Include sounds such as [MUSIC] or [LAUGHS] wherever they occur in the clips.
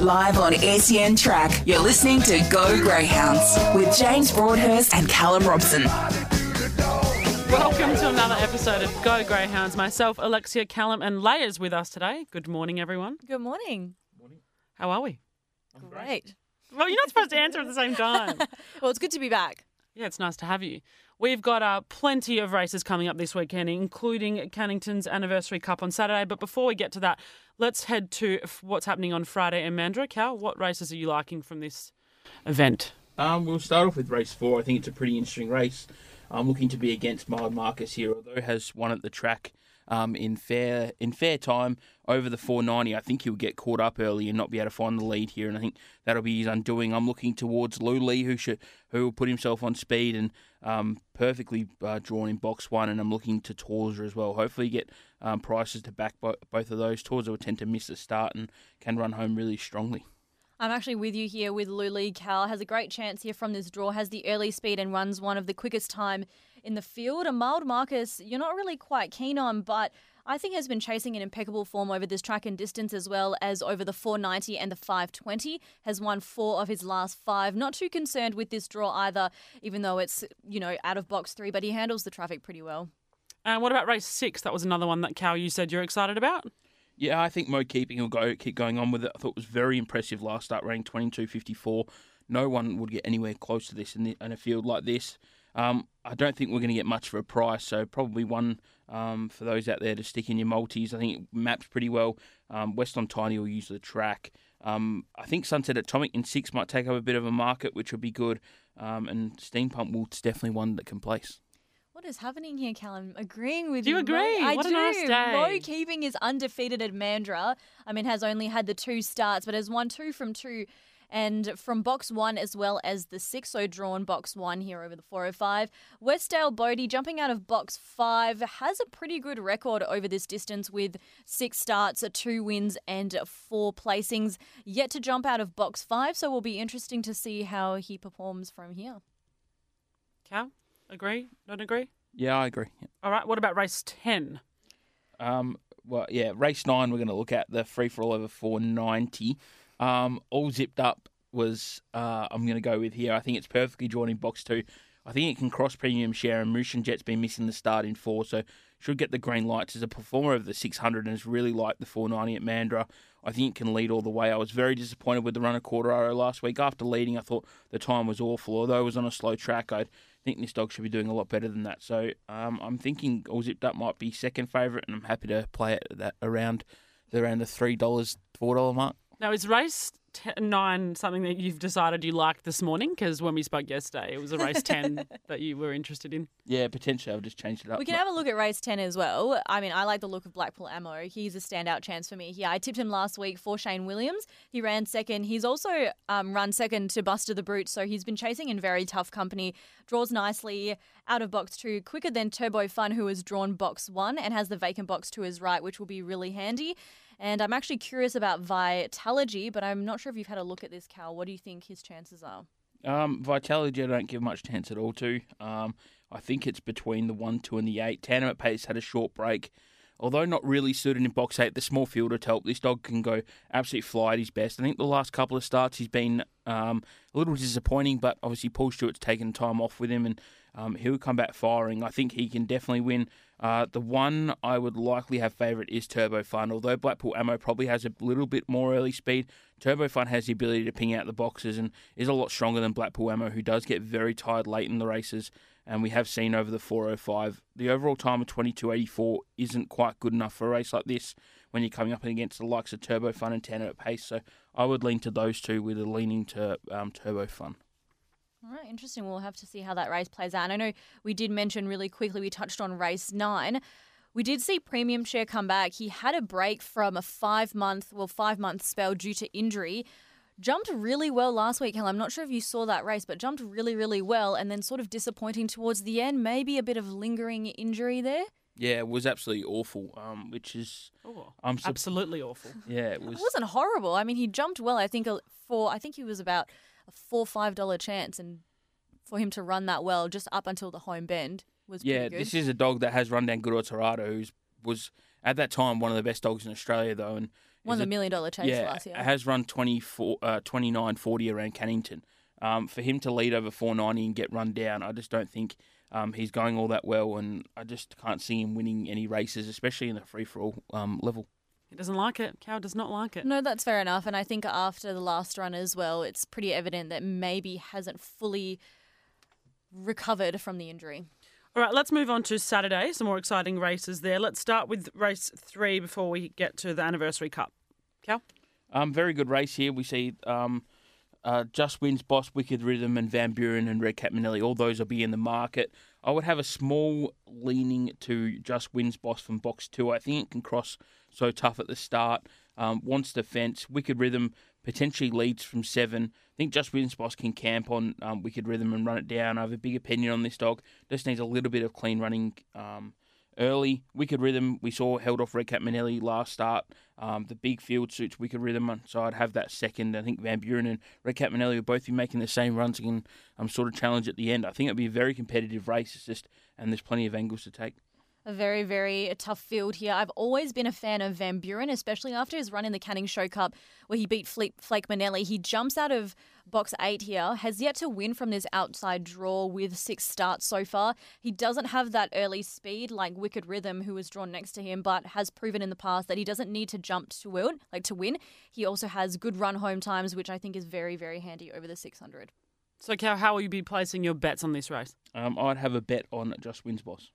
Live on SEN Track, you're listening to Go Greyhounds with James Broadhurst and Callum Robson. Welcome to another episode of Go Greyhounds. Myself, Alexia Callum, and Leia's with us today. Good morning, everyone. Good morning. How are we? Great. Well, you're not supposed to answer at the same time. [LAUGHS] Well, it's good to be back. Yeah, it's nice to have you. We've got uh, plenty of races coming up this weekend, including Cannington's Anniversary Cup on Saturday. But before we get to that, let's head to what's happening on Friday in Mandurah. Cal, what races are you liking from this event? Um, we'll start off with race four. I think it's a pretty interesting race. I'm looking to be against Mild Marcus here, although has won at the track um, in fair in fair time over the 490. I think he'll get caught up early and not be able to find the lead here, and I think that'll be his undoing. I'm looking towards Lou Lee, who should who will put himself on speed and um, perfectly uh, drawn in box one, and I'm looking to Torza as well. Hopefully, get um, prices to back bo- both of those. Torza will tend to miss the start and can run home really strongly. I'm actually with you here with Luli. Cal has a great chance here from this draw, has the early speed and runs one of the quickest time in the field. A mild Marcus, you're not really quite keen on, but I think has been chasing an impeccable form over this track and distance as well as over the 490 and the 520. Has won four of his last five. Not too concerned with this draw either, even though it's, you know, out of box three, but he handles the traffic pretty well. And what about race six? That was another one that Cal, you said you're excited about. Yeah, I think Mo Keeping will go keep going on with it. I thought it was very impressive last start, ranked twenty two fifty four. No one would get anywhere close to this in, the, in a field like this. Um, I don't think we're going to get much for a price, so probably one um, for those out there to stick in your multis. I think it maps pretty well. Um, West on Tiny will use the track. Um, I think Sunset Atomic in six might take up a bit of a market, which would be good. Um, and Steam Pump will it's definitely one that can place. What is happening here, Callum? Agreeing with Do you Mo- agree? I What a do. nice day. Mo keeping is undefeated at Mandurah. I mean, has only had the two starts, but has won two from two. And from box one as well as the six, so drawn box one here over the 405. Westdale Bodie jumping out of box five has a pretty good record over this distance with six starts, two wins, and four placings. Yet to jump out of box five, so will be interesting to see how he performs from here. Cal, agree? Don't agree? Yeah, I agree. All right. What about race ten? Um, well, yeah, race nine, we're going to look at the free for all over 490. Um, all zipped up was uh, I'm going to go with here. I think it's perfectly drawn in box two. I think it can cross premium share, and Mooshin Jet's been missing the start in four, so should get the green lights as a performer of the 600 and has really liked the 490 at Mandurah. I think it can lead all the way. I was very disappointed with the run of Quartararo last week. After leading, I thought the time was awful. Although it was on a slow track, I think this dog should be doing a lot better than that. So um, I'm thinking All Zipped Up might be second favourite, and I'm happy to play it at that around around the three dollars, four dollar mark. Now, is race t- nine something that you've decided you liked this morning? Because when we spoke yesterday, it was a race 10 [LAUGHS] that you were interested in. Yeah, potentially I'll just change it up. We can have a look at race 10 as well. I mean, I like the look of Blackpool Ammo. He's a standout chance for me here. I tipped him last week for Shane Williams. He ran second. He's also um, run second to Buster the Brute, so he's been chasing in very tough company. Draws nicely out of box two, quicker than Turbo Fun, who has drawn box one and has the vacant box to his right, which will be really handy. And I'm actually curious about Vitalogy, but I'm not sure if you've had a look at this, Cal. What do you think his chances are? Um, Vitality, I don't give much chance at all to. Um, I think it's between the 1, 2, and the 8. Tandem at Pace had a short break. Although not really suited in box 8, the small fielder to help. This dog can go absolutely fly at his best. I think the last couple of starts he's been um, a little disappointing, but obviously Paul Stewart's taken time off with him and um, he'll come back firing. I think he can definitely win. Uh, the one I would likely have favourite is Turbo Fun. Although Blackpool Ammo probably has a little bit more early speed, Turbo Fun has the ability to ping out the boxes and is a lot stronger than Blackpool Ammo, who does get very tired late in the races. And we have seen over the 405, the overall time of 22.84 isn't quite good enough for a race like this when you're coming up against the likes of Turbo Fun and Tanner at pace. So I would lean to those two with a leaning to um, Turbo Fun. All right, interesting. We'll have to see how that race plays out. And I know we did mention really quickly, we touched on race nine. We did see premium share come back. He had a break from a five month, well, five month spell due to injury. Jumped really well last week, Helen. I'm not sure if you saw that race, but jumped really, really well and then sort of disappointing towards the end. Maybe a bit of lingering injury there. Yeah, it was absolutely awful. Um, which is Oh, I'm sup- absolutely awful. yeah, it was. It wasn't horrible. I mean, he jumped well. I think for I think he was about a four five dollar chance, and for him to run that well just up until the home bend was Yeah, good. this is a dog that has run down good Torado, who's was at that time one of the best dogs in Australia though, and Won the a- million dollar chase yeah, last year. has run 24, uh, 29, 40 around Cannington. Um, for him to lead over 490 and get run down, I just don't think um, he's going all that well, and I just can't see him winning any races, especially in the free for all um, level. He doesn't like it. Cal does not like it. No, that's fair enough. And I think after the last run as well, it's pretty evident that maybe hasn't fully recovered from the injury. All right, let's move on to Saturday. Some more exciting races there. Let's start with race three before we get to the anniversary cup. Cal? Um, very good race here. We see um, uh, Just Wins, Boss, Wicked Rhythm, and Van Buren and Red Cat Manelli. All those will be in the market. I would have a small leaning to Just Wins, Boss from box two. I think it can cross so tough at the start. Um, wants defence. Wicked Rhythm potentially leads from seven. I think Just Wins, Boss can camp on um, Wicked Rhythm and run it down. I have a big opinion on this dog. Just needs a little bit of clean running. Um, early. Wicked Rhythm, we saw held off Red Cat Manelli last start. Um, the big field suits Wicked Rhythm, so I'd have that second. I think Van Buren and Red Cat Manelli will both be making the same runs and um, sort of challenge at the end. I think it'll be a very competitive race. It's just, and there's plenty of angles to take. A very, very tough field here. I've always been a fan of Van Buren, especially after his run in the Canning Show Cup where he beat Fle- Flake Manelli. He jumps out of box eight here, has yet to win from this outside draw with six starts so far. He doesn't have that early speed like Wicked Rhythm, who was drawn next to him, but has proven in the past that he doesn't need to jump to win. Like to win, he also has good run home times, which I think is very, very handy over the 600. So, Cal, how will you be placing your bets on this race? Um, I'd have a bet on Just Wins Boss.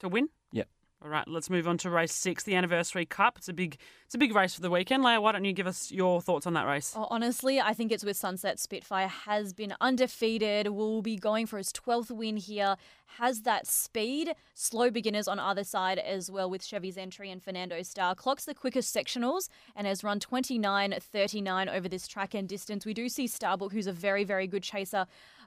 To win? Yep. All right, let's move on to race six, the anniversary cup. It's a big, it's a big race for the weekend. Leia, why don't you give us your thoughts on that race? Oh, honestly, I think it's with Sunset Spitfire. Has been undefeated. Will be going for his 12th win here. Has that speed. Slow beginners on either side as well with Chevy's entry and Fernando Star. Clocks the quickest sectionals and has run 29.39 over this track and distance. We do see Starbuck, who's a very, very good chaser,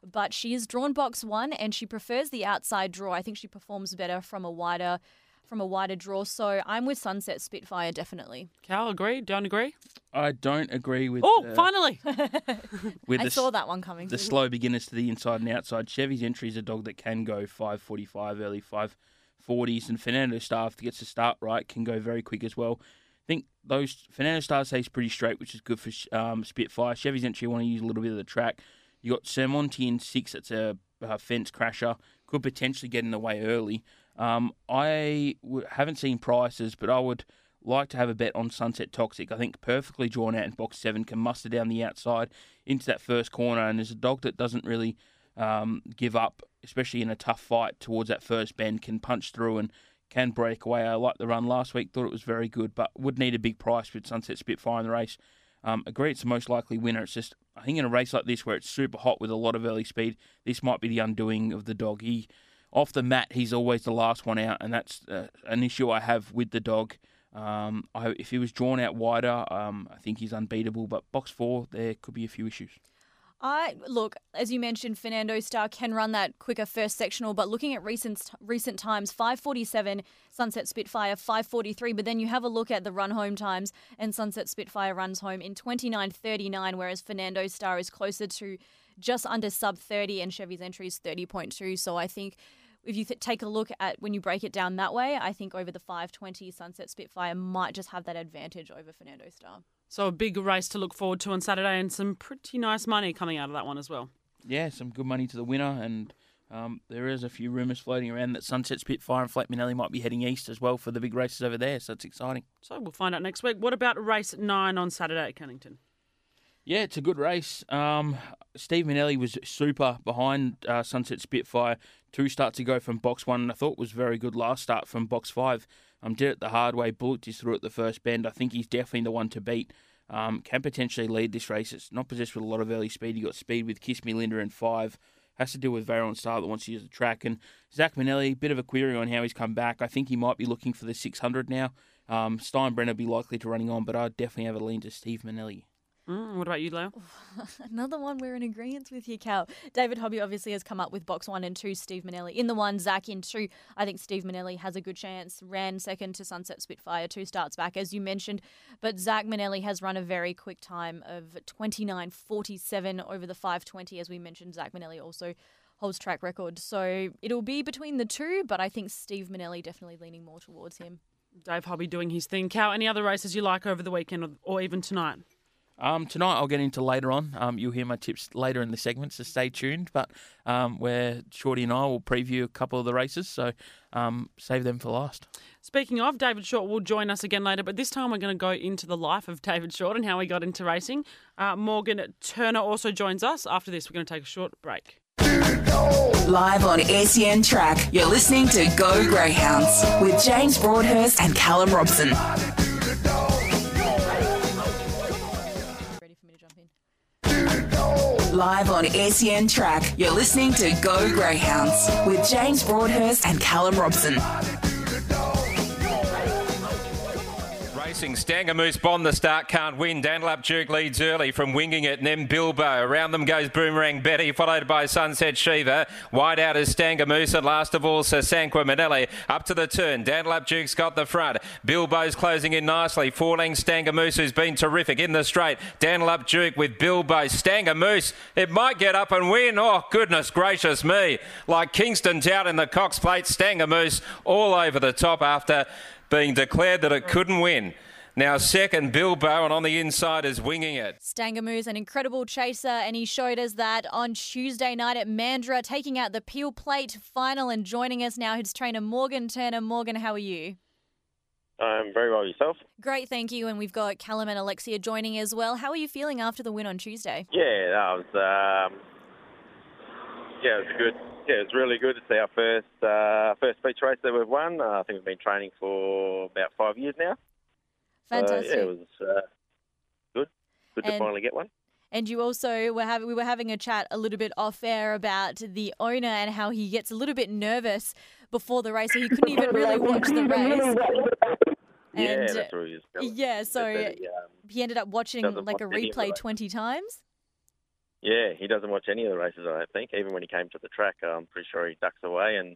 but she is drawn box one and she prefers the outside draw. I think she performs better from a wider. From a wider draw, so I'm with Sunset Spitfire definitely. Cal, agree? Don't agree? I don't agree with. Oh, uh, finally! [LAUGHS] with I the, saw that one coming. the slow beginners to the inside and outside. Chevy's entry is a dog that can go 545 early 540s, and Fernando Star, if he gets the start right, can go very quick as well. I think those Fernando Star stays pretty straight, which is good for um, Spitfire. Chevy's entry want to use a little bit of the track. You got Sermonti in six. That's a, a fence crasher. Could potentially get in the way early. Um, I w- haven't seen prices, but I would like to have a bet on Sunset Toxic. I think perfectly drawn out in box seven can muster down the outside into that first corner, and there's a dog that doesn't really um, give up, especially in a tough fight towards that first bend, can punch through and can break away. I liked the run last week, thought it was very good, but would need a big price with Sunset Spitfire in the race. Um, agree, it's the most likely winner. It's just, I think in a race like this where it's super hot with a lot of early speed, this might be the undoing of the dog. He, off the mat, he's always the last one out, and that's uh, an issue I have with the dog. Um, I, if he was drawn out wider, um, I think he's unbeatable. But box four, there could be a few issues. I look, as you mentioned, Fernando Star can run that quicker first sectional, but looking at recent recent times, 547 Sunset Spitfire, 543, but then you have a look at the run home times, and Sunset Spitfire runs home in 29.39, whereas Fernando Star is closer to just under sub 30, and Chevy's entry is 30.2. So I think if you th- take a look at when you break it down that way, I think over the 520, Sunset Spitfire might just have that advantage over Fernando Star. So a big race to look forward to on Saturday, and some pretty nice money coming out of that one as well. Yeah, some good money to the winner, and um, there is a few rumours floating around that Sunset Spitfire and Flake Manelli might be heading east as well for the big races over there, so it's exciting. So we'll find out next week. What about race nine on Saturday at Cannington? Yeah, it's a good race. Um, Steve Manelli was super behind uh, Sunset Spitfire. Two starts ago from box one, and I thought was very good last start from box five. Um, did it the hard way, bullet is through at the first bend. I think he's definitely the one to beat. Um, can potentially lead this race. It's not possessed with a lot of early speed. He got speed with Kiss Me Linda and five. has to deal with Veyron Star that wants to use the track. And Zach Manelli, bit of a query on how he's come back. I think he might be looking for the 600 now. Um, Steinbrenner be likely to running on, but I'd definitely have a lean to Steve Manelli. Mm, what about you, Leo? [LAUGHS] Another one we're in agreement with you, Cal. David Hobby obviously has come up with box one and two, Steve Manelli. In the one, Zach in two. I think Steve Manelli has a good chance. Ran second to Sunset Spitfire, two starts back, as you mentioned. But Zach Manelli has run a very quick time of 29.47 over the 520. As we mentioned, Zach Manelli also holds track record. So it'll be between the two, but I think Steve Manelli definitely leaning more towards him. Dave Hobby doing his thing. Cal, any other races you like over the weekend or, or even tonight? Um, tonight I'll get into later on. Um, you'll hear my tips later in the segment, so stay tuned. But um, where Shorty and I will preview a couple of the races, so um, save them for last. Speaking of, David Short will join us again later, but this time we're going to go into the life of David Short and how he got into racing. Uh, Morgan Turner also joins us. After this, we're going to take a short break. Live on SEN Track, you're listening to Go Greyhounds with James Broadhurst and Callum Robson. Live on SEN Track, you're listening to Go Greyhounds with James Broadhurst and Callum Robson. Racing Stanger Moose Bond the start can't win. Dandalup Duke leads early from winging it and then Bilbo. Around them goes Boomerang Betty, followed by Sunset Shiva. Wide out is Stanger Moose and last of all Sasanqua Manelli. Up to the turn. Dandalup Duke's got the front. Bilbo's closing in nicely. Four lengths Stanger Moose who's been terrific in the straight. Dandalup Duke with Bilbo. Stanger Moose. It might get up and win. Oh goodness gracious me. Like Kingston Town in the Cox Plate. Stanger Moose all over the top after being declared that it couldn't win. Now second, Bilbo, and on the inside is winging it. Stanger Moose, an incredible chaser, and he showed us that on Tuesday night at Mandurah, taking out the Peel Plate final and joining us now, his trainer Morgan Turner. Morgan, how are you? I'm very well yourself. Great, thank you. And we've got Callum and Alexia joining as well. How are you feeling after the win on Tuesday? Yeah, that was um, yeah, it was good. Yeah, it was really good. It's our first uh, first beach race that we've won. Uh, I think we've been training for about five years now. Fantastic. So, yeah, it was uh, good. Good to finally get one. And you also were having we were having a chat a little bit off air about the owner and how he gets a little bit nervous before the race, so he couldn't even really watch the [LAUGHS] race. yeah, And, that's where he going. yeah, so um, he ended up watching like a watch the replay twenty times. yeah, he doesn't watch any of the races. I don't think. Even when he came to the track, I'm pretty sure he ducks away and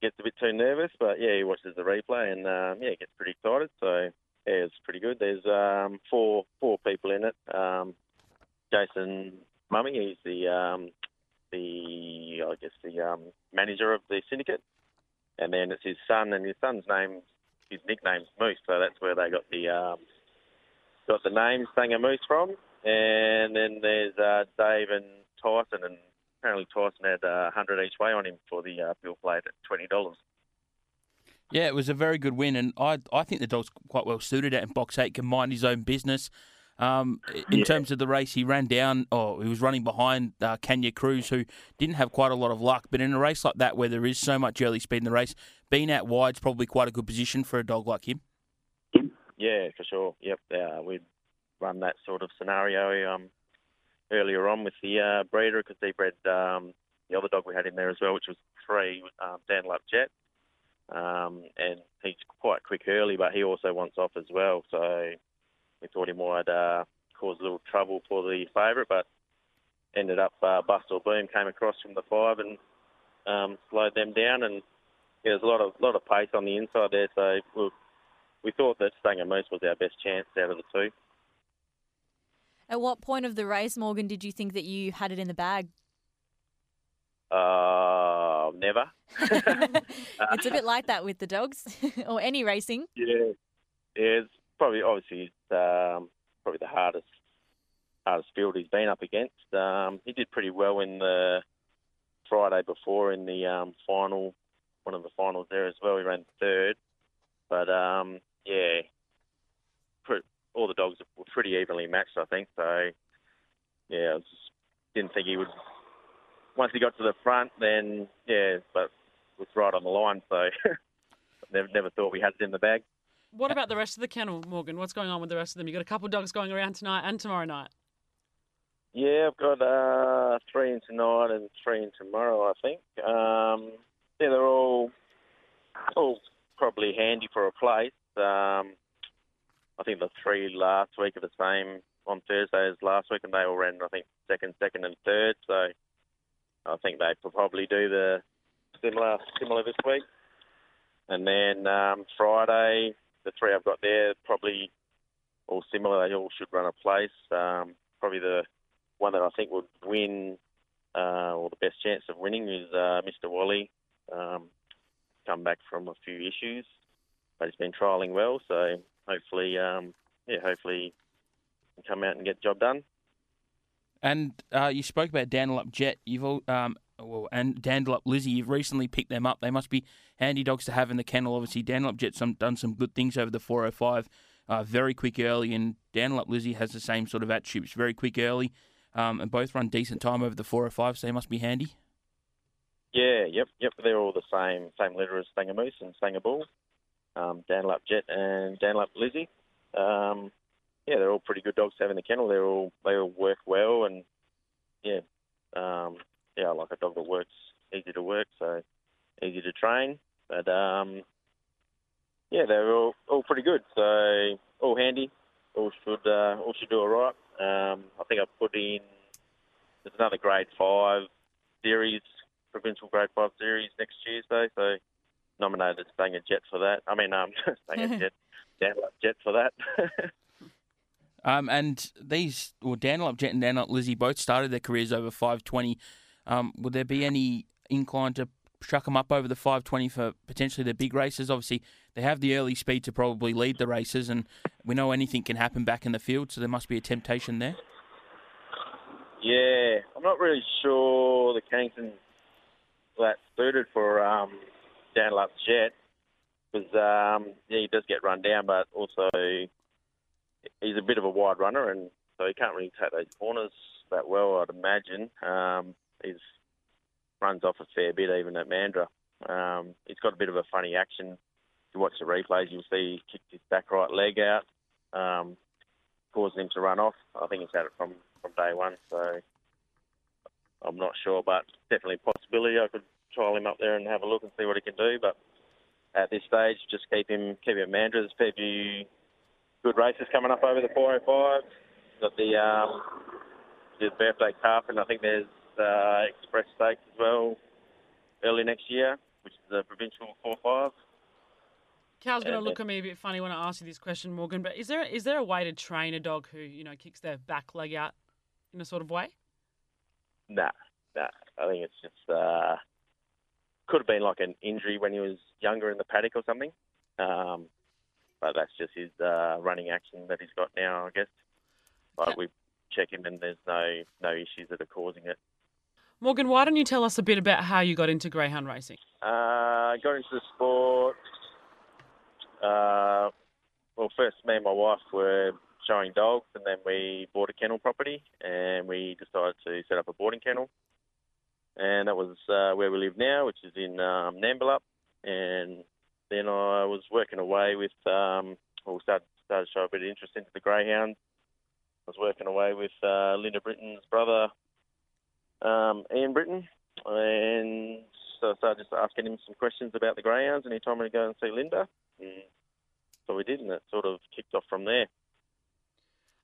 gets a bit too nervous. But yeah, he watches the replay and um, yeah, gets pretty excited. So yeah, it's pretty good. There's um, four four people in it. Um, Jason Mummy, he's the um, the I guess the um, manager of the syndicate, and then it's his son, and his son's name, his nickname's Moose, so that's where they got the um, got the name Stanger Moose from. And then there's uh, Dave and Tyson, and apparently Tyson had uh, 100 each way on him for the uh, Peel Plate at twenty dollars. Yeah, it was a very good win, and I I think the dog's quite well suited out in box eight, can mind his own business. Um, in terms of the race, he ran down, or he was running behind uh, Kenya Cruz, who didn't have quite a lot of luck. But in a race like that, where there is so much early speed in the race, being out wide's probably quite a good position for a dog like him. Yeah, for sure. Yep, uh, we'd run that sort of scenario um, earlier on with the uh, breeder because he bred um, the other dog we had in there as well, which was three, um, Dandalup Jet. Um, and he's quite quick early, but he also wants off as well. So we thought he might uh, cause a little trouble for the favourite, but ended up uh, Bust or Boom came across from the five and um, slowed them down. And yeah, there's a lot of lot of pace on the inside there, so we we thought that Stanger Moose was our best chance out of the two. At what point of the race, Morgan, did you think that you had it in the bag? Uh, never. [LAUGHS] [LAUGHS] it's a bit like that with the dogs [LAUGHS] or any racing. Yeah, yeah. It's probably obviously it's, um, probably the hardest hardest field he's been up against. Um, he did pretty well in the Friday before in the um, final, one of the finals there as well. He ran third, but um, yeah, pre- all the dogs were pretty evenly matched, I think. So yeah, I just didn't think he would. Once he got to the front, then yeah, but was right on the line. So [LAUGHS] never never thought we had it in the bag. What about the rest of the kennel, Morgan? What's going on with the rest of them? You've got a couple of dogs going around tonight and tomorrow night. Yeah, I've got uh, three in tonight and three in tomorrow. I think. Um, yeah, they're all all probably handy for a place. Um, I think the three last week are the same on Thursday as last week, and they all ran I think second, second, and third. So I think they probably do the similar similar this week. And then um, Friday, the three I've got there probably all similar. They all should run a place. Um, probably the one that I think would win uh, or the best chance of winning is uh, Mr. Wally. Um, come back from a few issues, but he's been trialling well. So hopefully, um, yeah, hopefully, come out and get the job done. And uh, you spoke about Dandalup Jet. You've um, well, and Dandalup Lizzie. You've recently picked them up. They must be handy dogs to have in the kennel. Obviously, Dandalup Jet's done some good things over the 405. Uh, very quick early, and Dandalup Lizzie has the same sort of attributes. Very quick early, um, and both run decent time over the 405, so they must be handy. Yeah, yep, yep. They're all the same same litter as Stanger Moose and Stanger Bull, um, Jet and Dandalup Lizzie. Um, yeah, they're all pretty good dogs to have in the kennel. They're all they all work well, and yeah, um, yeah, I like a dog that works easy to work, so easy to train. But um, yeah, they're all all pretty good. So all handy, all should uh, all should do all right. Um, I think I put in there's another grade five series, provincial grade five series next Tuesday. So nominated Stanger Jet for that. I mean, um, [LAUGHS] Stanger [LAUGHS] Jet, Dandalup Jet for that. [LAUGHS] Um, and these, well, Dandalup Jet and Dandalup Lizzie both started their careers over 520. Um, would there be any incline to chuck them up over the 520 for potentially the big races? Obviously, they have the early speed to probably lead the races, and we know anything can happen back in the field, so there must be a temptation there. Yeah, I'm not really sure the Cannington that suited for um, Dandalup Jet because um, yeah, he does get run down, but also he's a bit of a wide runner, and so he can't really take those corners that well. I'd imagine um, he's runs off a fair bit even at Mandurah. Um, he's got a bit of a funny action. If you watch the replays, you'll see he kicked his back right leg out, um, causing him to run off. I think he's had it from, from day one, so I'm not sure, but definitely a possibility. I could trial him up there and have a look and see what he can do, but at this stage, just keep him keep him at Mandurah. There's a fair few good races coming up over the 405. Got the um, the birthday calf, and I think there's uh, Express Stakes as well early next year, which is the provincial 4-5. Cal's going to look at me a bit funny when I ask you this question, Morgan. But is there is there a way to train a dog who you know kicks their back leg out in a sort of way? Nah, nah. I think it's just uh, could have been like an injury when he was younger in the paddock or something. Um, but that's just his uh, running action that he's got now, I guess. But we check him and there's no no issues that are causing it. Morgan, why don't you tell us a bit about how you got into greyhound racing? Uh, got into the sport. Uh, well, first me and my wife were showing dogs, and then we bought a kennel property, and we decided to set up a boarding kennel. And that was uh, where we live now, which is in um, Nambeelup. And then I was working away with, um, well, started, started to show a bit of interest into the greyhounds. I was working away with uh, Linda Britton's brother, um, Ian Britton, and so I started just asking him some questions about the greyhounds, and he told me to go and see Linda. And so we did, and it sort of kicked off from there.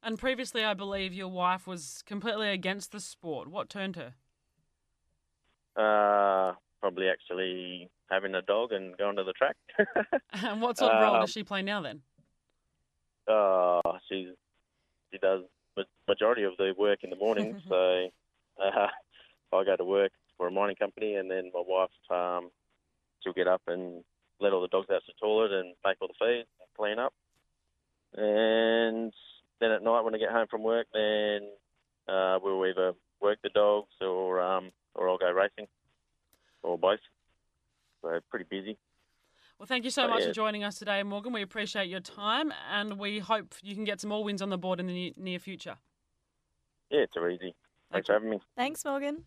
And previously, I believe your wife was completely against the sport. What turned her? Uh, probably actually having a dog and going to the track. [LAUGHS] [LAUGHS] And what sort of role Um, does she play now then? uh, she's she does ma- majority of the work in the morning. [LAUGHS] so uh, I go to work for a mining company, and then my wife um, she'll get up and let all the dogs out to the toilet and make all the feed, and clean up, and then at night when I get home from work, then uh, we'll either work the dogs or um, or I'll go racing, or both. So pretty busy. Well, thank you so Oh, much yeah. for joining us today, Morgan. We appreciate your time, and we hope you can get some more wins on the board in the near, near future. Yeah, it's too easy. Thanks for having me. Thanks, Morgan.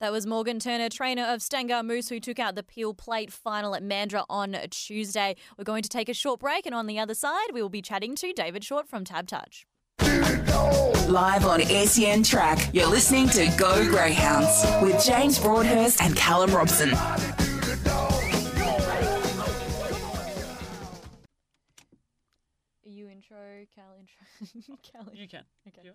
That was Morgan Turner, trainer of Stanger Moose, who took out the Peel Plate final at Mandurah on Tuesday. We're going to take a short break, and on the other side, we will be chatting to David Short from TABtouch. Go! Live on SEN Track, you're listening to Go Greyhounds with James Broadhurst and Callum Robson. You intro, Cal intro. [LAUGHS] Cal You can. Okay.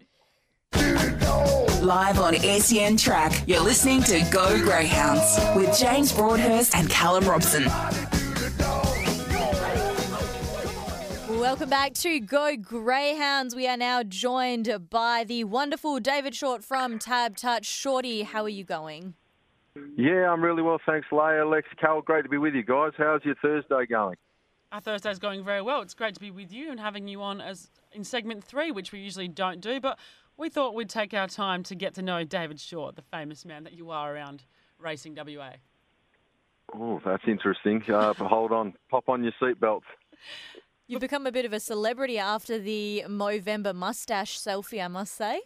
Live on SEN Track, you're listening to Go Greyhounds with James Broadhurst and Callum Robson. Welcome back to Go Greyhounds. We are now joined by the wonderful David Short from TABtouch. Shorty, how are you going? Yeah, I'm really well, thanks, Leia, Lex, Cal. Great to be with you guys. How's your Thursday going? Our Thursday's going very well. It's great to be with you and having you on as in segment three, which we usually don't do, but we thought we'd take our time to get to know David Short, the famous man that you are around racing WA. Oh, that's interesting. Uh, [LAUGHS] hold on, pop on your seatbelts. You've become a bit of a celebrity after the Movember mustache selfie, I must say.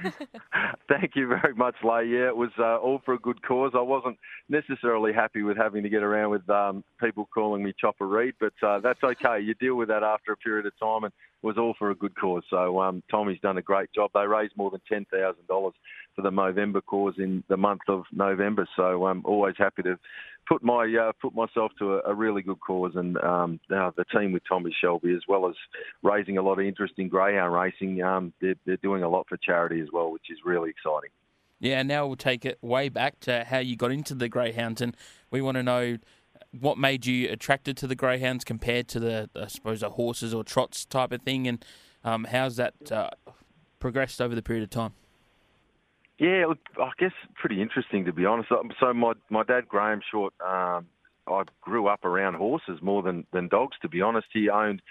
[LAUGHS] Thank you very much, Leigh. Yeah, it was uh, all for a good cause. I wasn't necessarily happy with having to get around with um, people calling me Chopper Read, but uh, that's okay. You deal with that after a period of time, and it was all for a good cause. So um, Tommy's done a great job. They raised more than ten thousand dollars for the Movember cause in the month of November. So I'm always happy to put my uh, put myself to a, a, really good cause, and um, the team with Tommy Shelby, as well as raising a lot of interest in greyhound racing, um, they're, they're doing a lot for charity as well, which is really exciting. Yeah, and now we'll take it way back to how you got into the greyhounds, and we want to know what made you attracted to the greyhounds compared to the, I suppose, the horses or trots type of thing, and um, how's that uh, progressed over the period of time? Yeah, look, I guess pretty interesting to be honest. So my my dad Graham Short, um, I grew up around horses more than than dogs. To be honest, he owned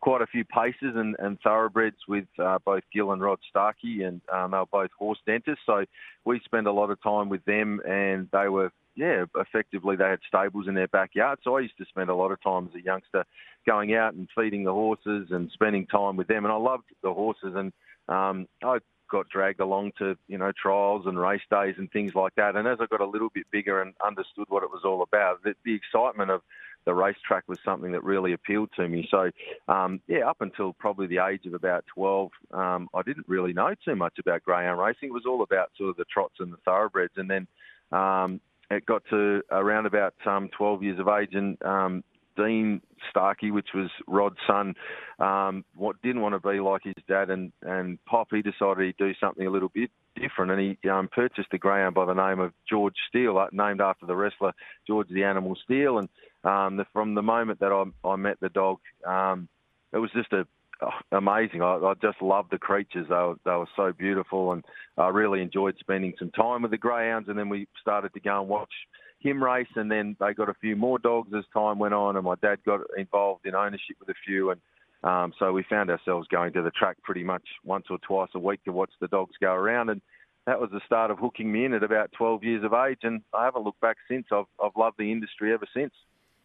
quite a few paces and, and thoroughbreds with uh, both Gil and Rod Starkey, and um, they were both horse dentists. So we spent a lot of time with them, and they were yeah, effectively they had stables in their backyard. So I used to spend a lot of time as a youngster going out and feeding the horses and spending time with them. And I loved the horses, and um, I got dragged along to you know trials and race days and things like that. And as I got a little bit bigger and understood what it was all about, the, the excitement of the racetrack was something that really appealed to me. So, um, yeah, up until probably the age of about 12, um, I didn't really know too much about greyhound racing. It was all about sort of the trots and the thoroughbreds. And then um, it got to around about um, 12 years of age, and um, Dean Starkey, which was Rod's son, um, what didn't want to be like his dad, and and Pop he decided he'd do something a little bit different, and he um, purchased a greyhound by the name of George Steele, uh, named after the wrestler George the Animal Steele, and um, the, from the moment that I, I met the dog, um, it was just a oh, amazing. I, I just loved the creatures. They were, they were so beautiful, and I really enjoyed spending some time with the greyhounds. And then we started to go and watch him race, and then they got a few more dogs as time went on, and my dad got involved in ownership with a few, and um, so we found ourselves going to the track pretty much once or twice a week to watch the dogs go around, and that was the start of hooking me in at about 12 years of age, and I haven't looked back since. I've, I've loved the industry ever since.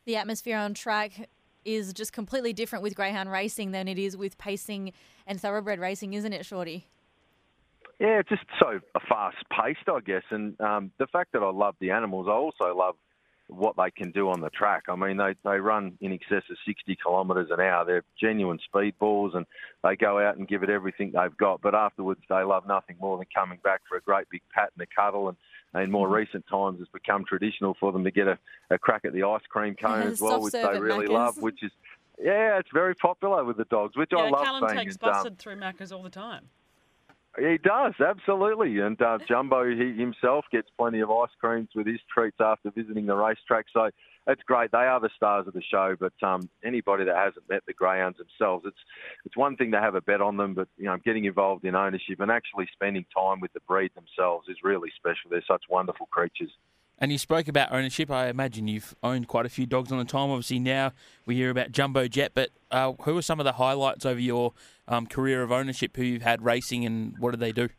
The atmosphere on track is just completely different with greyhound racing than it is with pacing and thoroughbred racing, isn't it, Shorty? Yeah, just so fast paced, I guess. And um, the fact that I love the animals, I also love what they can do on the track. I mean, they, they run in excess of 60 kilometres an hour. They're genuine speedballs and they go out and give it everything they've got. But afterwards, they love nothing more than coming back for a great big pat and a cuddle. And in more mm-hmm. recent times, it's become traditional for them to get a, a crack at the ice cream cone as well, which they really love, which is, yeah, it's very popular with the dogs, which yeah, I love. Callum takes Buster um, through Macca's all the time. He does, absolutely. And uh, Jumbo he himself gets plenty of ice creams with his treats after visiting the racetrack. So it's great. They are the stars of the show. But um, anybody that hasn't met the greyhounds themselves, it's it's one thing to have a bet on them, but you know, getting involved in ownership and actually spending time with the breed themselves is really special. They're such wonderful creatures. And you spoke about ownership. I imagine you've owned quite a few dogs on the time. Obviously, now we hear about Jumbo Jet. But uh, who are some of the highlights over your um, career of ownership? Who you've had racing, and what do they do?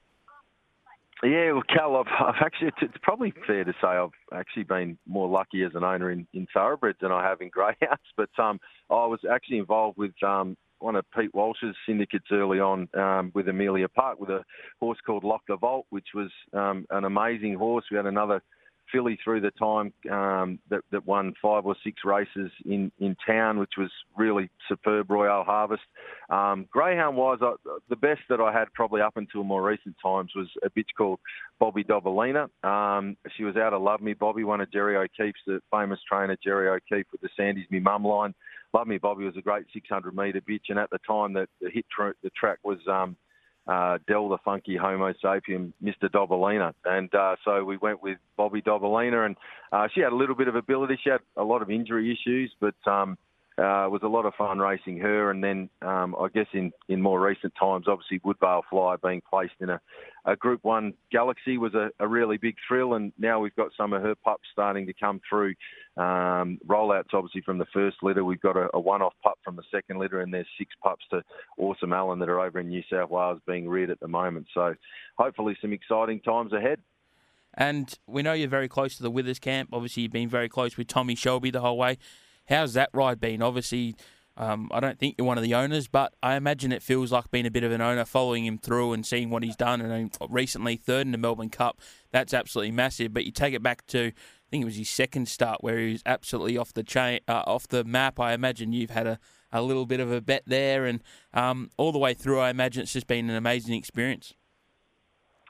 Yeah, well, Cal, I've, I've actually it's probably fair to say I've actually been more lucky as an owner in, in thoroughbreds than I have in [LAUGHS] greyhounds. But um, I was actually involved with um, one of Pete Walsh's syndicates early on um, with Amelia Park with a horse called Lock the Vault, which was um, an amazing horse. We had another filly through the time um, that, that won five or six races in, in town, which was really superb. Royale Harvest. Um, greyhound wise, uh, the best that I had probably up until more recent times was a bitch called Bobby Dobalina. Um, she was out of Love Me Bobby, one of Jerry O'Keefe's, the famous trainer Jerry O'Keefe with the Sandy's Me Mum line. Love Me Bobby was a great 600 metre bitch, and at the time that the hit tra- the track was um, uh, Del the Funky Homo Sapien, Mr. Dobalina. And uh, so we went with Bobby Dobalina, and uh, she had a little bit of ability. She had a lot of injury issues, but um, uh, it was a lot of fun racing her. And then um, I guess in, in more recent times, obviously Woodvale Fly being placed in a, a Group 1 Galaxy was a, a really big thrill. And now we've got some of her pups starting to come through. Um, rollouts obviously from the first litter. We've got a, a one-off pup from the second litter, and there's six pups to Awesome Allen that are over in New South Wales being reared at the moment. So hopefully some exciting times ahead. And we know you're very close to the Withers camp. Obviously, you've been very close with Tommy Shelby the whole way. How's that ride been? Obviously, um, I don't think you're one of the owners, but I imagine it feels like being a bit of an owner, following him through and seeing what he's done. And recently, third in the Melbourne Cup, that's absolutely massive. But you take it back to I think it was his second start where he was absolutely off the chain, uh, off the map. I imagine you've had a, a little bit of a bet there, and um, all the way through, I imagine it's just been an amazing experience.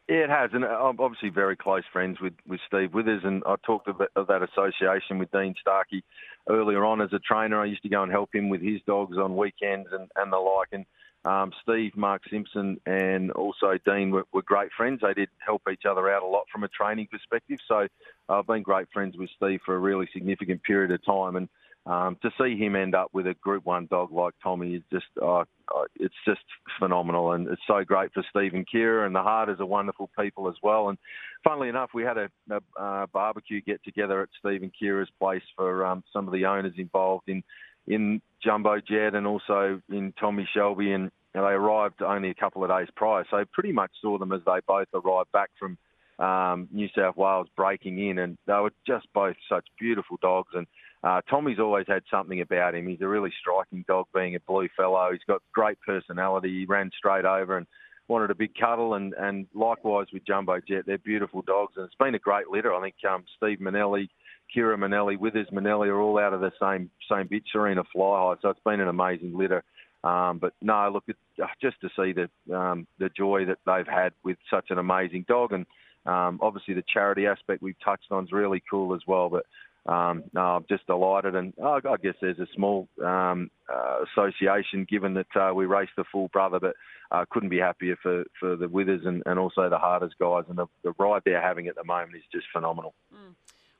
Yeah, it has, and I'm obviously very close friends with, with Steve Withers, and I talked of, of that association with Dean Starkey earlier on as a trainer. I used to go and help him with his dogs on weekends and, and the like, and um, Steve, Mark Simpson, and also Dean were, were, great friends. They did help each other out a lot from a training perspective. So I've been great friends with Steve for a really significant period of time. And um, to see him end up with a Group One dog like Tommy is just uh, uh, it's just phenomenal, and it's so great for Steve and Kira. And the Harders are wonderful people as well. And funnily enough, we had a, a uh, barbecue get together at Steve and Kira's place for um, some of the owners involved in in Jumbo Jet and also in Tommy Shelby, and you know, they arrived only a couple of days prior. So pretty much saw them as they both arrived back from um, New South Wales breaking in, and they were just both such beautiful dogs. And uh, Tommy's always had something about him. He's a really striking dog, being a blue fellow. He's got great personality. He ran straight over and wanted a big cuddle, and, and likewise with Jumbo Jet, they're beautiful dogs, and it's been a great litter. I think um, Steve Manelli, Kira Manelli, Withers Manelli are all out of the same same bit, Serena Fly High, so it's been an amazing litter. Um, but no, look, it, uh, just to see the um, the joy that they've had with such an amazing dog, and um, obviously the charity aspect we've touched on is really cool as well. But um, no, I'm just delighted, and oh, I guess there's a small um, uh, association given that uh, we raced the full brother, but uh, couldn't be happier for, for the Withers and, and also the Harders guys, and the, the ride they're having at the moment is just phenomenal. Mm.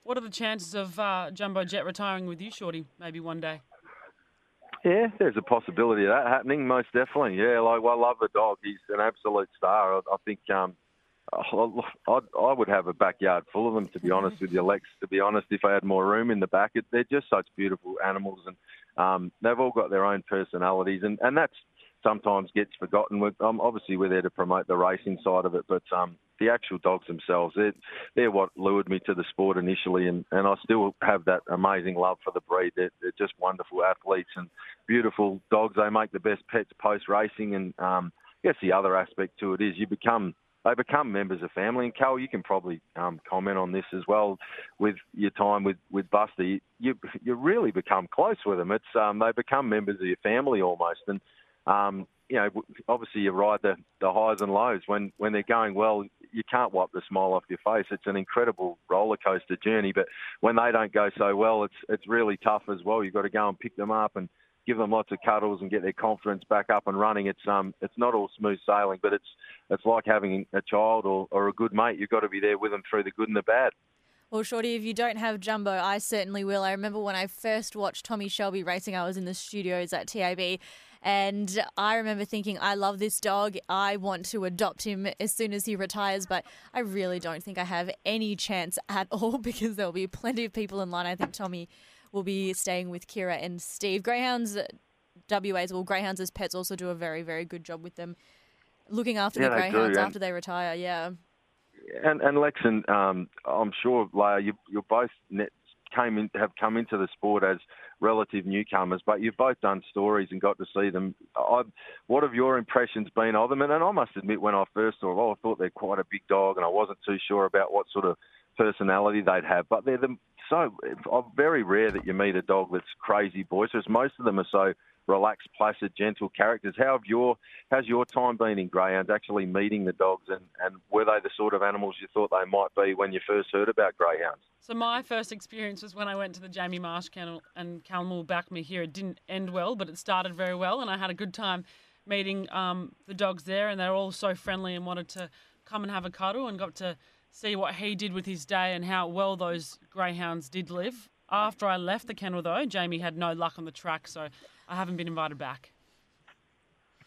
What are the chances of uh, Jumbo Jet retiring with you, Shorty, maybe one day? Yeah, there's a possibility of that happening, most definitely. Yeah, like well, I love the dog. He's an absolute star. I, I think um, I, I would have a backyard full of them, to be honest with you, Lex. To be honest, if I had more room in the back, it, they're just such beautiful animals, and um, they've all got their own personalities, and, and that's sometimes gets forgotten. We're, um, obviously, we're there to promote the racing side of it, but um, the actual dogs themselves, they're, they're what lured me to the sport initially, and, and I still have that amazing love for the breed. They're, they're just wonderful athletes and beautiful dogs. They make the best pets post racing, and um, I guess the other aspect to it is you become they become members of family. And Cal, you can probably um, comment on this as well. With your time with with Buster, you you really become close with them. It's um, they become members of your family almost, and um, you know, obviously you ride the, the highs and lows. When when they're going well, you can't wipe the smile off your face. It's an incredible roller coaster journey. But when they don't go so well, it's it's really tough as well. You've got to go and pick them up and give them lots of cuddles and get their confidence back up and running. It's um it's not all smooth sailing, but it's it's like having a child or, or a good mate. You've got to be there with them through the good and the bad. Well, Shorty, if you don't have Jumbo, I certainly will. I remember when I first watched Tommy Shelby racing, I was in the studios at TAB and I remember thinking, I love this dog. I want to adopt him as soon as he retires, but I really don't think I have any chance at all [LAUGHS] because there'll be plenty of people in line. I think Tommy will be staying with Kira and Steve. Greyhounds, WAs, well, Greyhounds as pets also do a very, very good job with them, looking after yeah, the Greyhounds do, after they retire. Yeah. And and Lex and um, I'm sure Leia, you, you're both net came in, have come into the sport as relative newcomers, but you've both done stories and got to see them. I, what have your impressions been of them? And, and I must admit, when I first saw them, oh, I thought they're quite a big dog, and I wasn't too sure about what sort of personality they'd have. But they're the, so very rare that you meet a dog that's crazy boisterous. Most of them are so relaxed, placid, gentle characters. How have your how's your time been in greyhounds? Actually meeting the dogs, and, and were they the sort of animals you thought they might be when you first heard about greyhounds? So my first experience was when I went to the Jamie Marsh kennel, and Callum will back me here. It didn't end well, but it started very well, and I had a good time meeting um, the dogs there, and they're all so friendly and wanted to come and have a cuddle, and got to see what he did with his day and how well those greyhounds did live. After I left the kennel, though, Jamie had no luck on the track, so I haven't been invited back.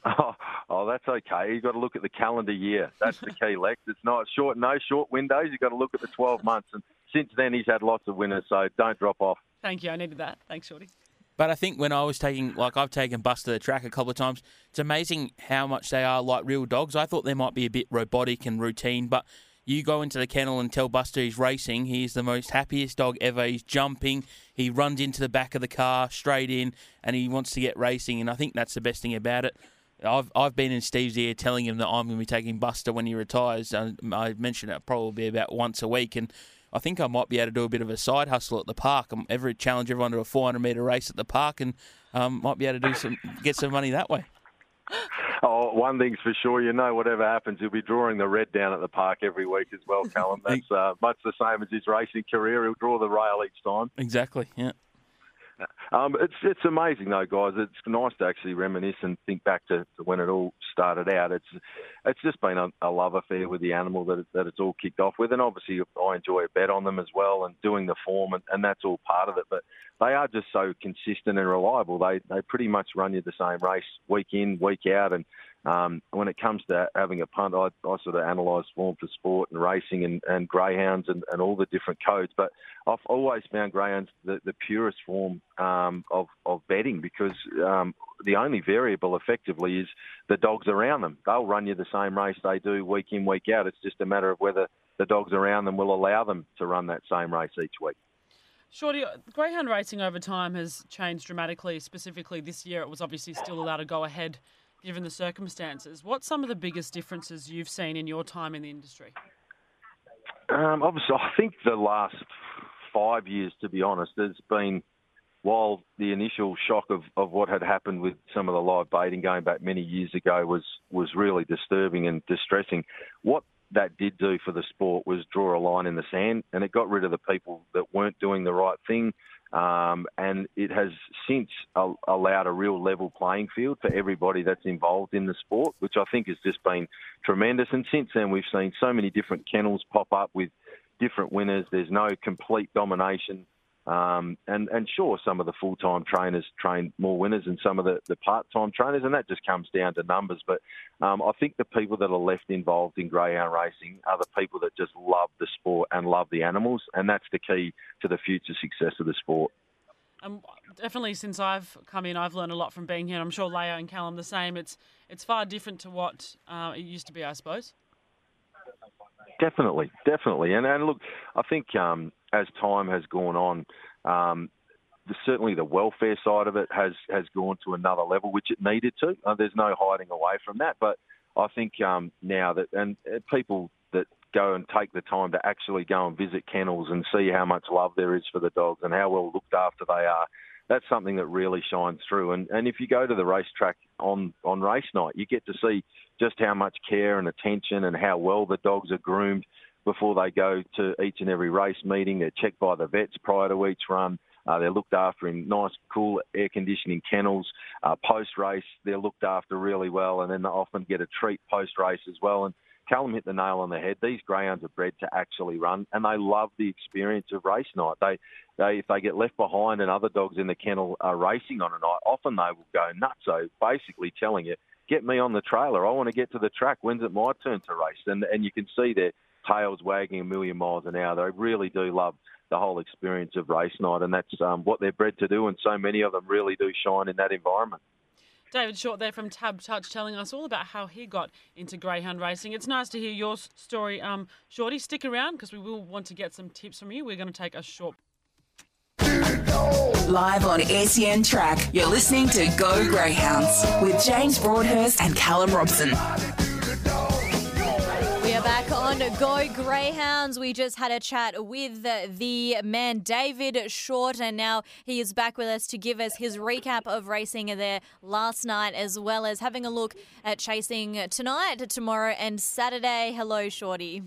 Oh, oh, that's okay. You've got to look at the calendar year. That's the key, Lex. It's not short, no short windows. You've got to look at the 12 months. And since then, he's had lots of winners, so don't drop off. Thank you. I needed that. Thanks, Shorty. But I think when I was taking, like I've taken Buster to the track a couple of times, it's amazing how much they are like real dogs. I thought they might be a bit robotic and routine, but you go into the kennel and tell Buster he's racing. He's the most happiest dog ever. He's jumping. He runs into the back of the car straight in, and he wants to get racing. And I think that's the best thing about it. I've I've been in Steve's ear telling him that I'm going to be taking Buster when he retires. I mentioned it probably about once a week, and I think I might be able to do a bit of a side hustle at the park. I'm ever challenge everyone to a 400 metre race at the park, and um, might be able to do some get some money that way. Oh, one thing's for sure, you know, whatever happens, he'll be drawing the red down at the park every week as well, Callum. [LAUGHS] That's uh, much the same as his racing career. He'll draw the rail each time. Exactly, yeah. Um, it's it's amazing though, guys. It's nice to actually reminisce and think back to, to when it all started out. It's it's just been a, a, love affair with the animal that it, that it's all kicked off with, and obviously I enjoy a bet on them as well, and doing the form, and, and that's all part of it. But they are just so consistent and reliable. They they pretty much run you the same race week in, week out, and um, when it comes to having a punt, I, I sort of analyse form for sport and racing and, and greyhounds and, and all the different codes. But I've always found greyhounds the, the purest form um, of, of betting because um, the only variable effectively is the dogs around them. They'll run you the same race they do week in, week out. It's just a matter of whether the dogs around them will allow them to run that same race each week. Shorty, greyhound racing over time has changed dramatically. Specifically, this year it was obviously still allowed to go ahead given the circumstances. What's some of the biggest differences you've seen in your time in the industry? Um, obviously, I think the last five years, to be honest, there's been, while the initial shock of, of what had happened with some of the live baiting going back many years ago was, was really disturbing and distressing, what that did do for the sport was draw a line in the sand and it got rid of the people that weren't doing the right thing, um, and it has since allowed a real level playing field for everybody that's involved in the sport, which I think has just been tremendous. And since then, we've seen so many different kennels pop up with different winners. There's no complete domination um, and, and sure, some of the full time trainers train more winners than some of the, the part time trainers, and that just comes down to numbers. But um, I think the people that are left involved in greyhound racing are the people that just love the sport and love the animals, and that's the key to the future success of the sport. Um, definitely, since I've come in, I've learned a lot from being here. I'm sure Leia and Callum the same. It's it's far different to what uh, it used to be, I suppose. Definitely, definitely, and and look, I think um, as time has gone on, um, the, certainly the welfare side of it has has gone to another level, which it needed to. Uh, there's no hiding away from that. But I think um, now that and uh, people that go and take the time to actually go and visit kennels and see how much love there is for the dogs and how well looked after they are. That's something that really shines through. And and if you go to the racetrack on on race night, you get to see just how much care and attention and how well the dogs are groomed before they go to each and every race meeting. They're checked by the vets prior to each run. Uh, they're looked after in nice, cool air conditioning kennels. Uh, post race, they're looked after really well, and then they often get a treat post race as well. And Callum hit the nail on the head. These greyhounds are bred to actually run, and they love the experience of race night. They, they, if they get left behind and other dogs in the kennel are racing on a night, often they will go nuts. So basically, telling you, get me on the trailer. I want to get to the track. When's it my turn to race? And and you can see their tails wagging a million miles an hour. They really do love the whole experience of race night, and that's um, what they're bred to do. And so many of them really do shine in that environment. David Shortte there from TABtouch telling us all about how he got into greyhound racing. It's nice to hear your story, um, Shorty. Stick around because we will want to get some tips from you. We're going to take a short Live on SEN Track, you're listening to Go Greyhounds with James Broadhurst and Callum Robson. We are back on Go Greyhounds. We just had a chat with the man David Shortte, and now he is back with us to give us his recap of racing there last night, as well as having a look at chasing tonight, tomorrow, and Saturday. Hello, Shorty.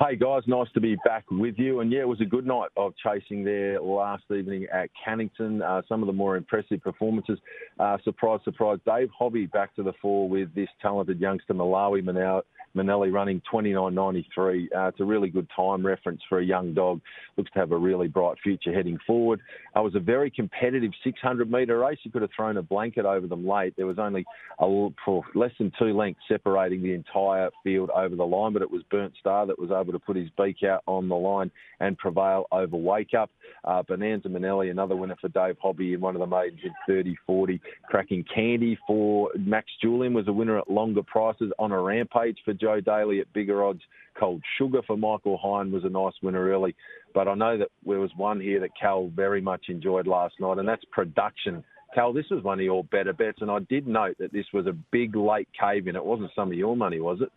Hey guys, nice to be back with you. And yeah, it was a good night of chasing there last evening at Cannington. Uh, some of the more impressive performances. Uh, surprise, surprise. Dave Hobby back to the fore with this talented youngster Malawi Manau. Manelli running 29.93. Uh, it's a really good time reference for a young dog. Looks to have a really bright future heading forward. It was a very competitive 600 metre race. You could have thrown a blanket over them late. There was only a less than two lengths separating the entire field over the line, but it was Burnt Star that was able to put his beak out on the line and prevail over Wake Up. Uh, Bonanza Manelli, another winner for Dave Hobby in one of the maidens in 30 40. Cracking Candy for Max Julian was a winner at longer prices on a rampage for Joe Daly at bigger odds. Cold Sugar for Michael Hine was a nice winner early. But I know that there was one here that Cal very much enjoyed last night, and that's Production. Cal, this was one of your better bets, and I did note that this was a big late cave in. It wasn't some of your money, was it?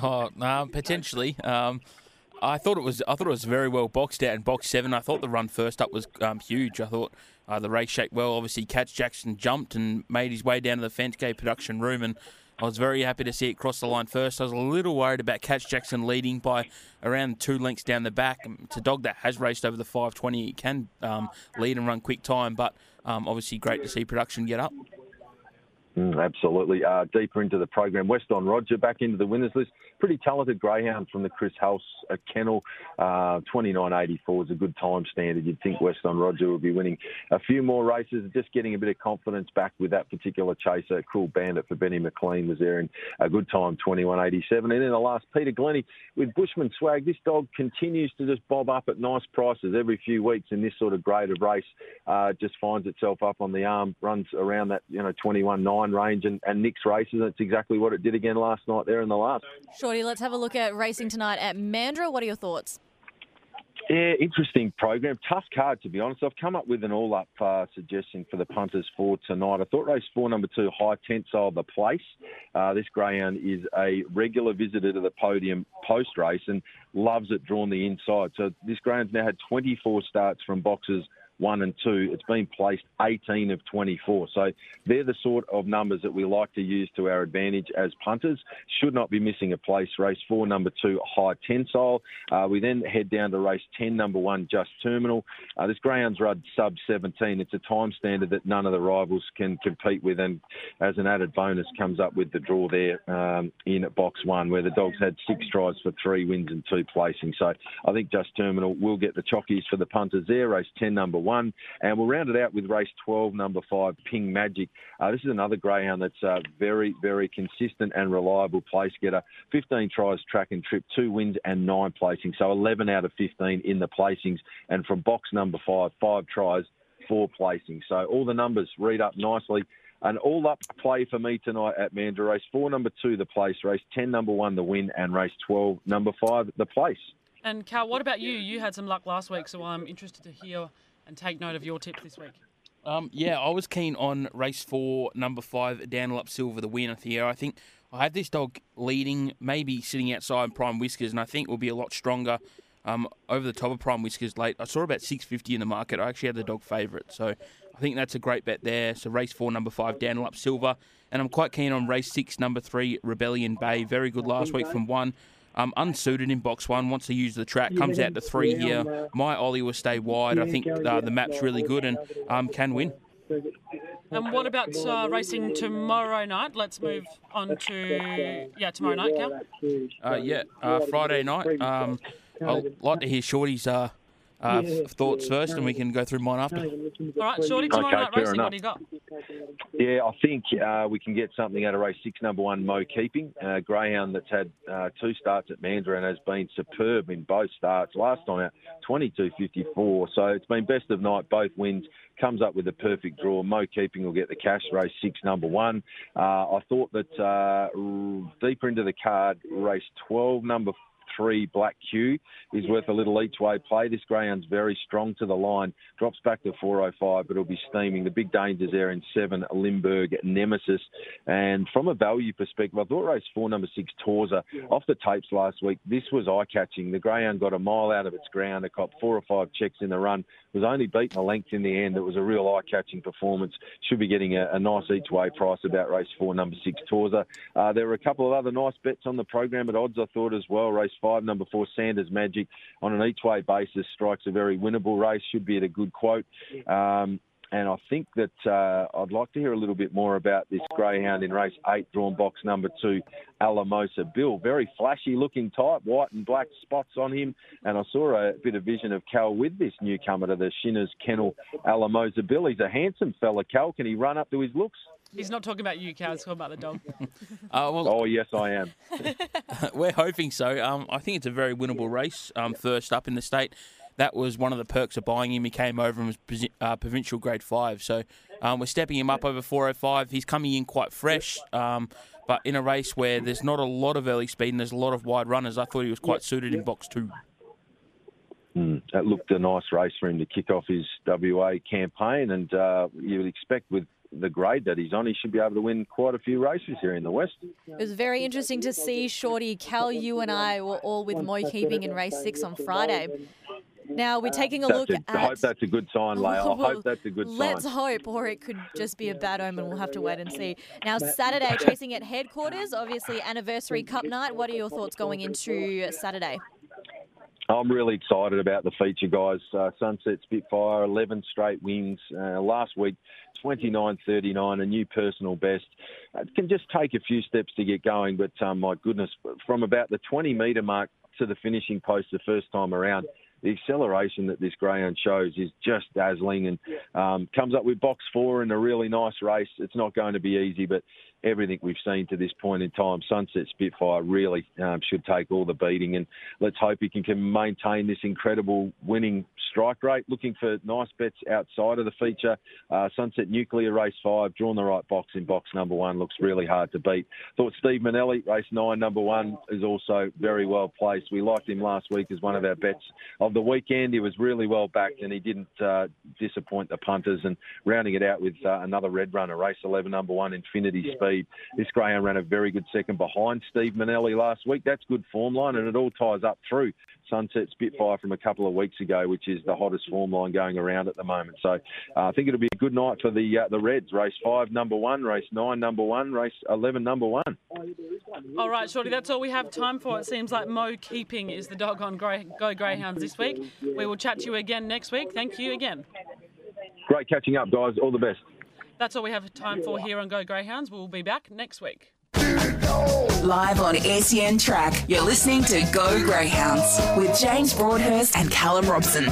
Oh, no, potentially. Um, I thought it was. I thought it was very well boxed out in box seven. I thought the run first up was um, huge. I thought uh, the race shaped well. Obviously, Catch Jackson jumped and made his way down to the fence gate production room, and I was very happy to see it cross the line first. I was a little worried about Catch Jackson leading by around two lengths down the back. It's a dog that has raced over the 520. It can um, lead and run quick time, but um, obviously great to see production get up. Mm, absolutely. Uh, deeper into the program, West on Roger back into the winners list. Pretty talented greyhound from the Chris House kennel. Uh, 29.84 is a good time standard. You'd think West on Roger would be winning a few more races. Just getting a bit of confidence back with that particular chaser. Cool Bandit for Benny McLean was there in a good time, 21.87. And then the last, Peter Glennie with Bushman Swag. This dog continues to just bob up at nice prices every few weeks in this sort of grade of race. Uh, just finds itself up on the arm, runs around that you know 21.9 range and, and Nick's races. That's exactly what it did again last night there in the last. Shorty, let's have a look at racing tonight at Mandurah. What are your thoughts? Yeah, interesting program. Tough card, to be honest. I've come up with an all up uh, suggestion for the punters for tonight. I thought race four, number two, High Tensile, the place. Uh, this greyhound is a regular visitor to the podium post race and loves it drawn the inside. So this greyhound's now had 24 starts from boxes one and two. It's been placed 18 of 24. So they're the sort of numbers that we like to use to our advantage as punters. Should not be missing a place. Race four, number two, High Tensile. Uh, we then head down to race 10, number one, Just Terminal. Uh, this greyhound's run sub 17. It's a time standard that none of the rivals can compete with. And as an added bonus, comes up with the draw there um, in box one, where the dogs had six tries for three wins and two placings. So I think Just Terminal will get the chockies for the punters there. Race 10, number one. And we'll round it out with race 12, number five, Ping Magic. Uh, this is another greyhound that's uh, very, very consistent and reliable place getter. 15 tries, track and trip, two wins and nine placings. So 11 out of 15 in the placings. And from box number five, five tries, four placings. So all the numbers read up nicely. An all up play for me tonight at Mandurah. Race four, number two, the place. Race 10, number one, the win. And race 12, number five, the place. And Cal, what about you? You had some luck last week, so I'm interested to hear and take note of your tips this week. Um, yeah, I was keen on race four, number five, Dandalup Silver, the win of the year. I think I had this dog leading, maybe sitting outside Prime Whiskers, and I think will be a lot stronger um, over the top of Prime Whiskers late. I saw about 650 in the market. I actually had the dog favourite, so I think that's a great bet there. So race four, number five, Dandalup Silver, and I'm quite keen on race six, number three, Rebellion Bay. Very good last week from one. Um, unsuited in box one, wants to use the track, comes out to three here. My Ollie will stay wide. I think uh, the map's really good and um, can win. And what about uh, racing tomorrow night? Let's move on to yeah tomorrow night, Cal. Uh, yeah, uh, Friday night. Um, I'd like to hear Shorty's uh, uh, thoughts first, and we can go through mine after. All right, Shorty, tomorrow Okay, night racing. enough. What do you got? Yeah, I think uh, we can get something out of race six, number one, Mo Keeping. Uh, Greyhound that's had uh, two starts at Mandurah and has been superb in both starts. Last time out, 22.54. So it's been best of night, both wins. Comes up with a perfect draw. Mo Keeping will get the cash. Race six, number one. Uh, I thought that uh, deeper into the card, race 12, number three, Black Q, is worth a little each way play. This greyhound's very strong to the line, drops back to 405, but it'll be steaming. The big dangers there in seven, Limburg Nemesis. And from a value perspective, I thought race four, number six, Torza, off the tapes last week, this was eye catching. The greyhound got a mile out of its ground, a cop four or five checks in the run, was only beaten a length in the end. It was a real eye catching performance. Should be getting a, a nice each way price about race four, number six, Torza. Uh, there were a couple of other nice bets on the program at odds, I thought, as well. Race five, number four, Sanders Magic, on an each way basis, strikes a very winnable race, should be at a good quote. Um, and I think that uh, I'd like to hear a little bit more about this greyhound in race eight, drawn box number two, Alamosa Bill. Very flashy looking type, white and black spots on him. And I saw a bit of vision of Cal with this newcomer to the Shinners Kennel, Alamosa Bill. He's a handsome fella, Cal. Can he run up to his looks? He's not talking about you, Cal. He's talking about the dog. Uh, well, Oh, yes, I am. [LAUGHS] we're hoping so. Um, I think it's a very winnable race. Um, first up in the state, that was one of the perks of buying him. He came over and was uh, provincial grade five. So um, we're stepping him up over 405. He's coming in quite fresh. Um, but in a race where there's not a lot of early speed and there's a lot of wide runners, I thought he was quite suited in box two. Mm, that looked a nice race for him to kick off his WA campaign, and uh, you would expect with the grade that he's on, he should be able to win quite a few races here in the West. It was very interesting to see Shorty, Cal, you and I were all with Mo keeping in race six on Friday. Now we're uh, taking a That's look a- at. I hope that's a good sign, Leia. I [LAUGHS] hope that's a good sign. Let's hope, or it could just be a bad omen. We'll have to wait and see. Now, Saturday, chasing at headquarters, obviously anniversary cup night. What are your thoughts going into Saturday? I'm really excited about the feature, guys. Uh, Sunset Spitfire, 11 straight wins. Uh, last week, 29.39, a new personal best. It can just take a few steps to get going, but um, my goodness, from about the 20 metre mark to the finishing post the first time around, the acceleration that this greyhound shows is just dazzling and um, comes up with box four in a really nice race. It's not going to be easy, but everything we've seen to this point in time, Sunset Spitfire really um, should take all the beating. And let's hope he can, can maintain this incredible winning strike rate. Looking for nice bets outside of the feature. Uh, Sunset Nuclear race five, drawn the right box in box number one, looks really hard to beat. Thought Steve Manelli, race nine, number one, is also very well placed. We liked him last week as one of our bets of the weekend. He was really well backed and he didn't uh, disappoint the punters. And rounding it out with uh, another red runner, race 11, number one, Infinity Speed. This greyhound ran a very good second behind Steve Manelli last week. That's good form line, and it all ties up through Sunset Spitfire from a couple of weeks ago, which is the hottest form line going around at the moment. So uh, I think it'll be a good night for the uh, the Reds. Race five, number one. Race nine, number one. Race eleven, number one. All right, Shorty, that's all we have time for. It seems like Mo Keeping is the dog on Grey, Go Greyhounds this week. We will chat to you again next week. Thank you again. Great catching up, guys. All the best. That's all we have time for here on Go Greyhounds. We'll be back next week. Live on SEN Track, you're listening to Go Greyhounds with James Broadhurst and Callum Robson.